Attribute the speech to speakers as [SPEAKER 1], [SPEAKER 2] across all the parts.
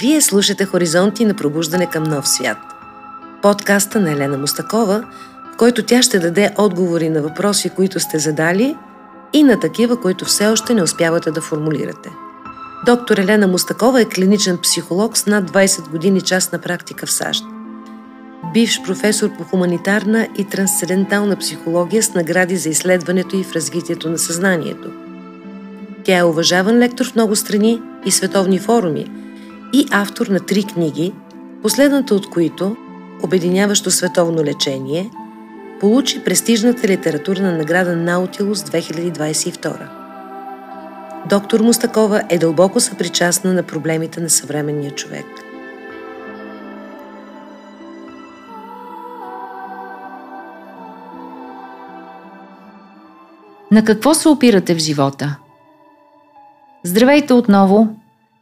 [SPEAKER 1] Вие слушате Хоризонти на пробуждане към нов свят. Подкаста на Елена Мустакова, в който тя ще даде отговори на въпроси, които сте задали и на такива, които все още не успявате да формулирате. Доктор Елена Мустакова е клиничен психолог с над 20 години частна практика в САЩ. Бивш професор по хуманитарна и трансцендентална психология с награди за изследването и в развитието на съзнанието. Тя е уважаван лектор в много страни и световни форуми – и автор на три книги, последната от които, Обединяващо световно лечение, получи престижната литературна награда Наутилус 2022. Доктор Мустакова е дълбоко съпричастна на проблемите на съвременния човек.
[SPEAKER 2] На какво се опирате в живота? Здравейте отново!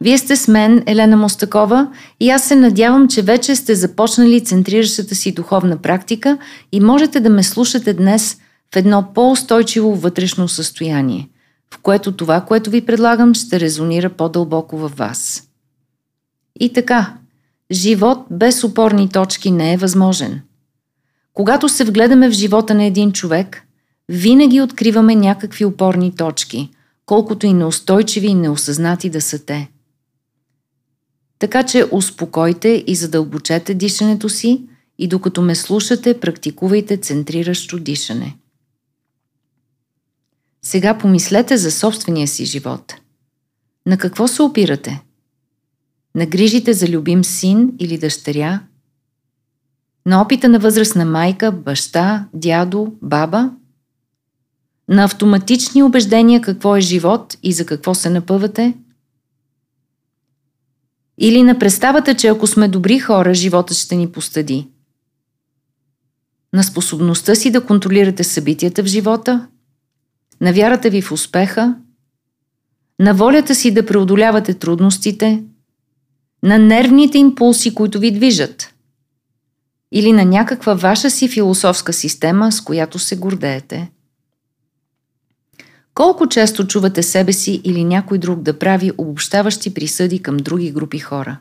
[SPEAKER 2] Вие сте с мен, Елена Мостакова, и аз се надявам, че вече сте започнали центриращата си духовна практика и можете да ме слушате днес в едно по-устойчиво вътрешно състояние, в което това, което ви предлагам, ще резонира по-дълбоко във вас. И така, живот без опорни точки не е възможен. Когато се вгледаме в живота на един човек, винаги откриваме някакви опорни точки, колкото и неустойчиви и неосъзнати да са те – така че успокойте и задълбочете дишането си и докато ме слушате, практикувайте центриращо дишане. Сега помислете за собствения си живот. На какво се опирате? На грижите за любим син или дъщеря? На опита на възрастна майка, баща, дядо, баба? На автоматични убеждения какво е живот и за какво се напъвате – или на представата, че ако сме добри хора, животът ще ни постъди. На способността си да контролирате събитията в живота, на вярата ви в успеха, на волята си да преодолявате трудностите, на нервните импулси, които ви движат, или на някаква ваша си философска система, с която се гордеете. Колко често чувате себе си или някой друг да прави обобщаващи присъди към други групи хора?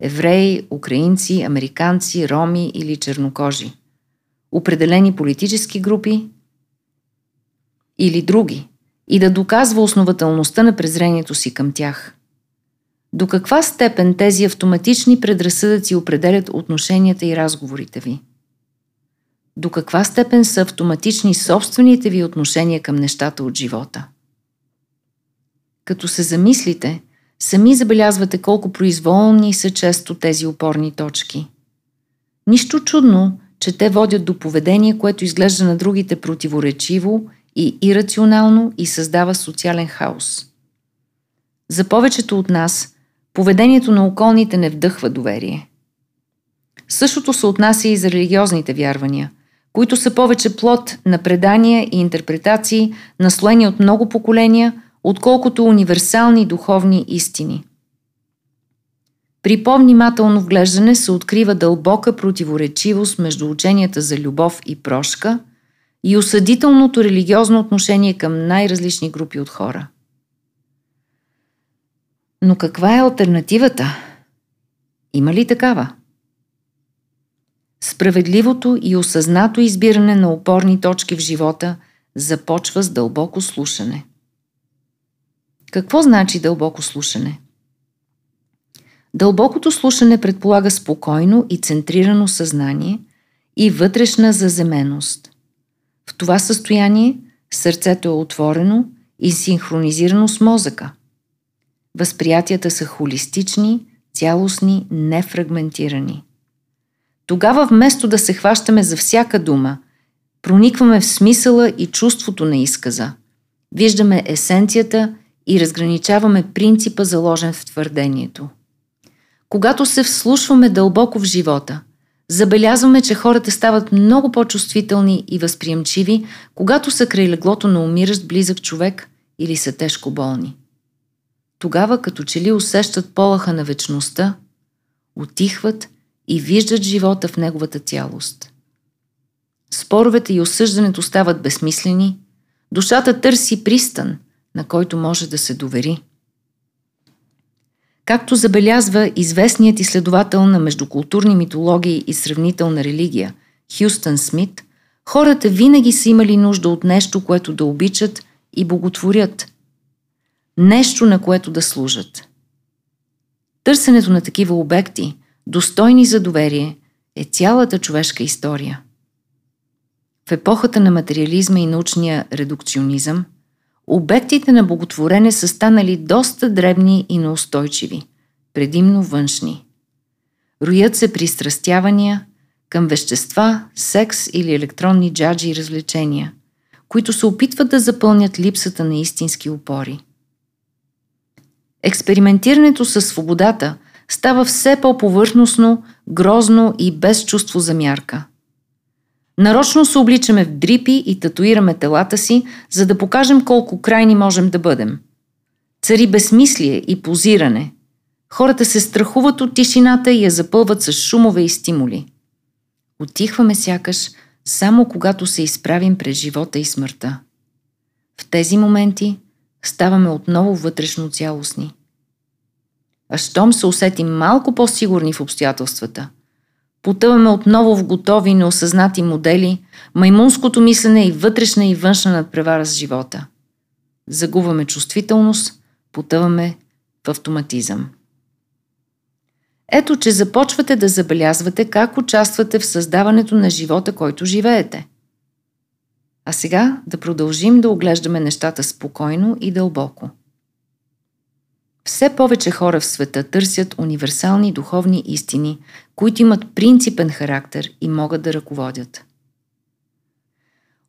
[SPEAKER 2] Евреи, украинци, американци, роми или чернокожи? Определени политически групи или други? И да доказва основателността на презрението си към тях. До каква степен тези автоматични предразсъдъци определят отношенията и разговорите ви? До каква степен са автоматични собствените ви отношения към нещата от живота. Като се замислите, сами забелязвате колко произволни са често тези опорни точки. Нищо чудно, че те водят до поведение, което изглежда на другите противоречиво и ирационално и създава социален хаос. За повечето от нас, поведението на околните не вдъхва доверие. Същото се отнася и за религиозните вярвания – които са повече плод на предания и интерпретации, наслоени от много поколения, отколкото универсални духовни истини. При по-внимателно вглеждане се открива дълбока противоречивост между ученията за любов и прошка и осъдителното религиозно отношение към най-различни групи от хора. Но каква е альтернативата? Има ли такава? Справедливото и осъзнато избиране на опорни точки в живота започва с дълбоко слушане. Какво значи дълбоко слушане? Дълбокото слушане предполага спокойно и центрирано съзнание и вътрешна заземеност. В това състояние сърцето е отворено и синхронизирано с мозъка. Възприятията са холистични, цялостни, нефрагментирани. Тогава вместо да се хващаме за всяка дума, проникваме в смисъла и чувството на изказа. Виждаме есенцията и разграничаваме принципа заложен в твърдението. Когато се вслушваме дълбоко в живота, забелязваме, че хората стават много по-чувствителни и възприемчиви, когато са край леглото на умиращ близък човек или са тежко болни. Тогава като че ли усещат полаха на вечността, отихват и виждат живота в неговата цялост. Споровете и осъждането стават безсмислени, душата търси пристан, на който може да се довери. Както забелязва известният изследовател на междукултурни митологии и сравнителна религия Хюстън Смит, хората винаги са имали нужда от нещо, което да обичат и боготворят. Нещо, на което да служат. Търсенето на такива обекти, достойни за доверие, е цялата човешка история. В епохата на материализма и научния редукционизъм, обектите на боготворене са станали доста дребни и неустойчиви, предимно външни. Роят се пристрастявания към вещества, секс или електронни джаджи и развлечения, които се опитват да запълнят липсата на истински опори. Експериментирането със свободата става все по-повърхностно, грозно и без чувство за мярка – Нарочно се обличаме в дрипи и татуираме телата си, за да покажем колко крайни можем да бъдем. Цари безмислие и позиране. Хората се страхуват от тишината и я запълват с шумове и стимули. Отихваме сякаш само когато се изправим през живота и смъртта. В тези моменти ставаме отново вътрешно цялостни. А щом се усетим малко по-сигурни в обстоятелствата – Потъваме отново в готови неосъзнати модели, маймунското мислене и вътрешна и външна надпревара с живота. Загубваме чувствителност, потъваме в автоматизъм. Ето, че започвате да забелязвате как участвате в създаването на живота, който живеете. А сега да продължим да оглеждаме нещата спокойно и дълбоко. Все повече хора в света търсят универсални духовни истини, които имат принципен характер и могат да ръководят.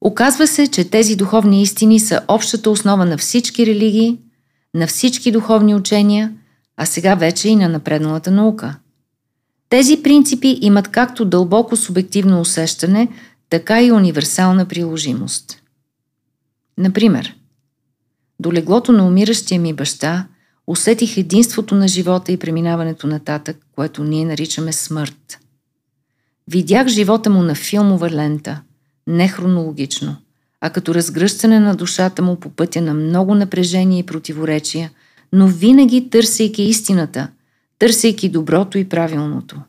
[SPEAKER 2] Оказва се, че тези духовни истини са общата основа на всички религии, на всички духовни учения, а сега вече и на напредналата наука. Тези принципи имат както дълбоко субективно усещане, така и универсална приложимост. Например, до леглото на умиращия ми баща усетих единството на живота и преминаването нататък, което ние наричаме смърт. Видях живота му на филмова лента, не хронологично, а като разгръщане на душата му по пътя на много напрежение и противоречия, но винаги търсейки истината, търсейки доброто и правилното.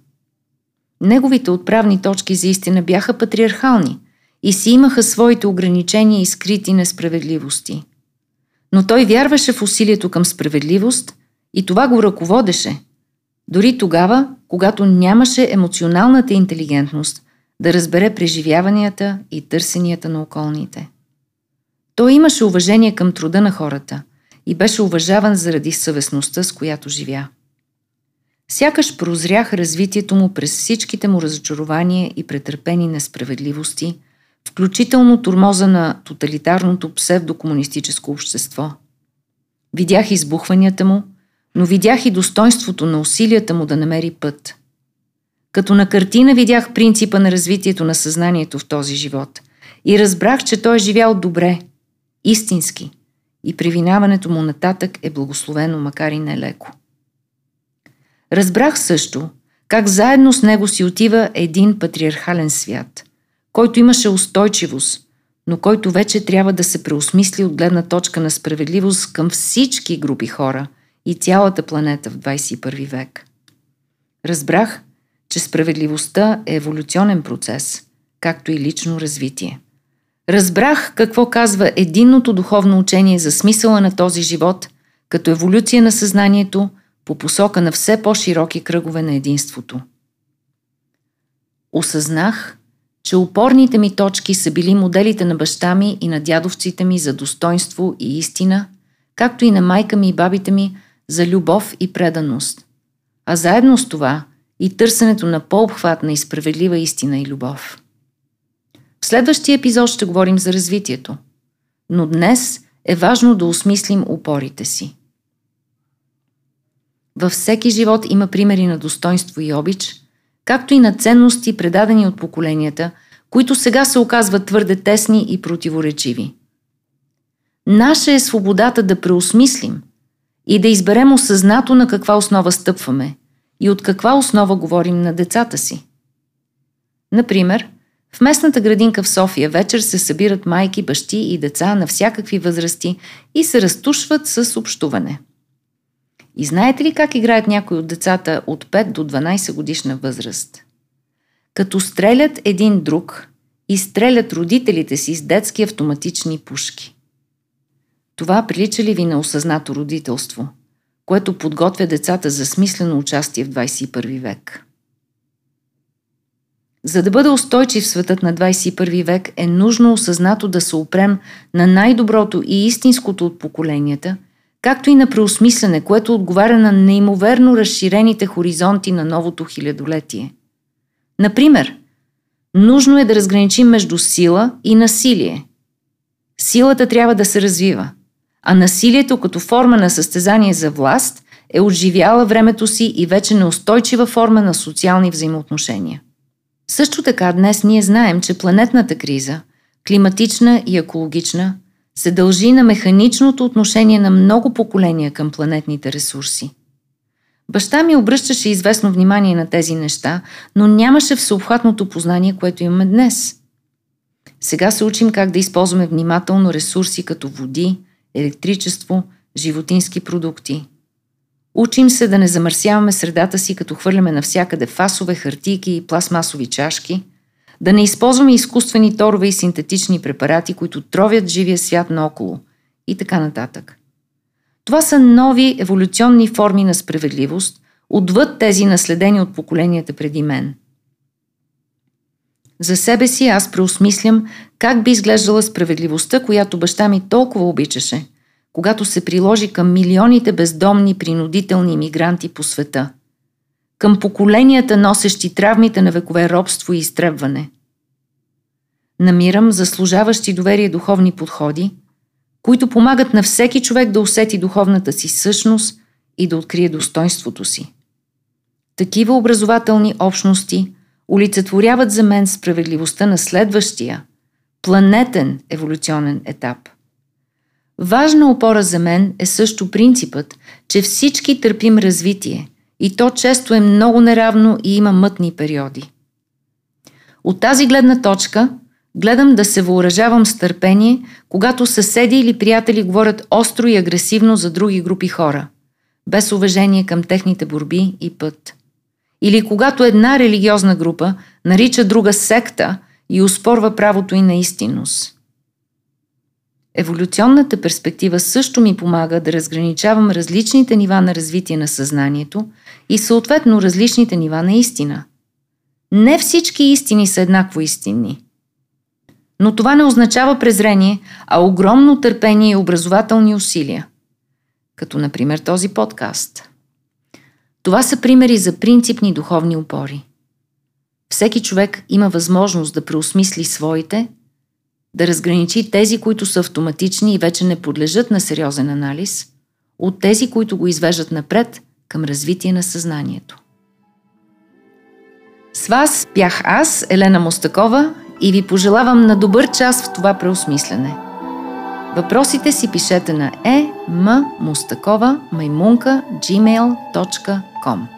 [SPEAKER 2] Неговите отправни точки за истина бяха патриархални и си имаха своите ограничения и скрити несправедливости – но той вярваше в усилието към справедливост и това го ръководеше. Дори тогава, когато нямаше емоционалната интелигентност да разбере преживяванията и търсенията на околните. Той имаше уважение към труда на хората и беше уважаван заради съвестността, с която живя. Сякаш прозрях развитието му през всичките му разочарования и претърпени несправедливости, включително турмоза на тоталитарното псевдокомунистическо общество. Видях избухванията му, но видях и достоинството на усилията му да намери път. Като на картина видях принципа на развитието на съзнанието в този живот и разбрах, че той е живял добре, истински и преминаването му нататък е благословено, макар и нелеко. Разбрах също, как заедно с него си отива един патриархален свят – който имаше устойчивост, но който вече трябва да се преосмисли от гледна точка на справедливост към всички групи хора и цялата планета в 21 век. Разбрах, че справедливостта е еволюционен процес, както и лично развитие. Разбрах какво казва единното духовно учение за смисъла на този живот, като еволюция на съзнанието по посока на все по-широки кръгове на единството. Осъзнах, че опорните ми точки са били моделите на баща ми и на дядовците ми за достоинство и истина, както и на майка ми и бабите ми за любов и преданост. А заедно с това и търсенето на по-обхватна и справедлива истина и любов. В следващия епизод ще говорим за развитието. Но днес е важно да осмислим опорите си. Във всеки живот има примери на достоинство и обич – както и на ценности, предадени от поколенията, които сега се оказват твърде тесни и противоречиви. Наша е свободата да преосмислим и да изберем осъзнато на каква основа стъпваме и от каква основа говорим на децата си. Например, в местната градинка в София вечер се събират майки, бащи и деца на всякакви възрасти и се разтушват с общуване. И знаете ли как играят някои от децата от 5 до 12 годишна възраст? Като стрелят един друг и стрелят родителите си с детски автоматични пушки. Това прилича ли ви на осъзнато родителство, което подготвя децата за смислено участие в 21 век? За да бъде устойчив светът на 21 век е нужно осъзнато да се опрем на най-доброто и истинското от поколенията, както и на преосмислене, което отговаря на неимоверно разширените хоризонти на новото хилядолетие. Например, нужно е да разграничим между сила и насилие. Силата трябва да се развива, а насилието като форма на състезание за власт е отживяла времето си и вече неустойчива форма на социални взаимоотношения. Също така днес ние знаем, че планетната криза, климатична и екологична, се дължи на механичното отношение на много поколения към планетните ресурси. Баща ми обръщаше известно внимание на тези неща, но нямаше всеобхватното познание, което имаме днес. Сега се учим как да използваме внимателно ресурси като води, електричество, животински продукти – Учим се да не замърсяваме средата си, като хвърляме навсякъде фасове, хартийки и пластмасови чашки, да не използваме изкуствени торове и синтетични препарати, които тровят живия свят наоколо и така нататък. Това са нови еволюционни форми на справедливост, отвъд тези наследени от поколенията преди мен. За себе си аз преосмислям как би изглеждала справедливостта, която баща ми толкова обичаше – когато се приложи към милионите бездомни принудителни иммигранти по света, към поколенията, носещи травмите на векове робство и изтребване. Намирам заслужаващи доверие духовни подходи, които помагат на всеки човек да усети духовната си същност и да открие достоинството си. Такива образователни общности олицетворяват за мен справедливостта на следващия, планетен еволюционен етап – Важна опора за мен е също принципът, че всички търпим развитие и то често е много неравно и има мътни периоди. От тази гледна точка гледам да се въоръжавам с търпение, когато съседи или приятели говорят остро и агресивно за други групи хора, без уважение към техните борби и път. Или когато една религиозна група нарича друга секта и успорва правото и на истинност – Еволюционната перспектива също ми помага да разграничавам различните нива на развитие на съзнанието и съответно различните нива на истина. Не всички истини са еднакво истинни. Но това не означава презрение, а огромно търпение и образователни усилия. Като например този подкаст. Това са примери за принципни духовни опори. Всеки човек има възможност да преосмисли своите да разграничи тези, които са автоматични и вече не подлежат на сериозен анализ, от тези, които го извеждат напред към развитие на съзнанието. С вас бях аз, Елена Мостакова, и ви пожелавам на добър час в това преосмислене. Въпросите си пишете на e.m.mustakova.gmail.com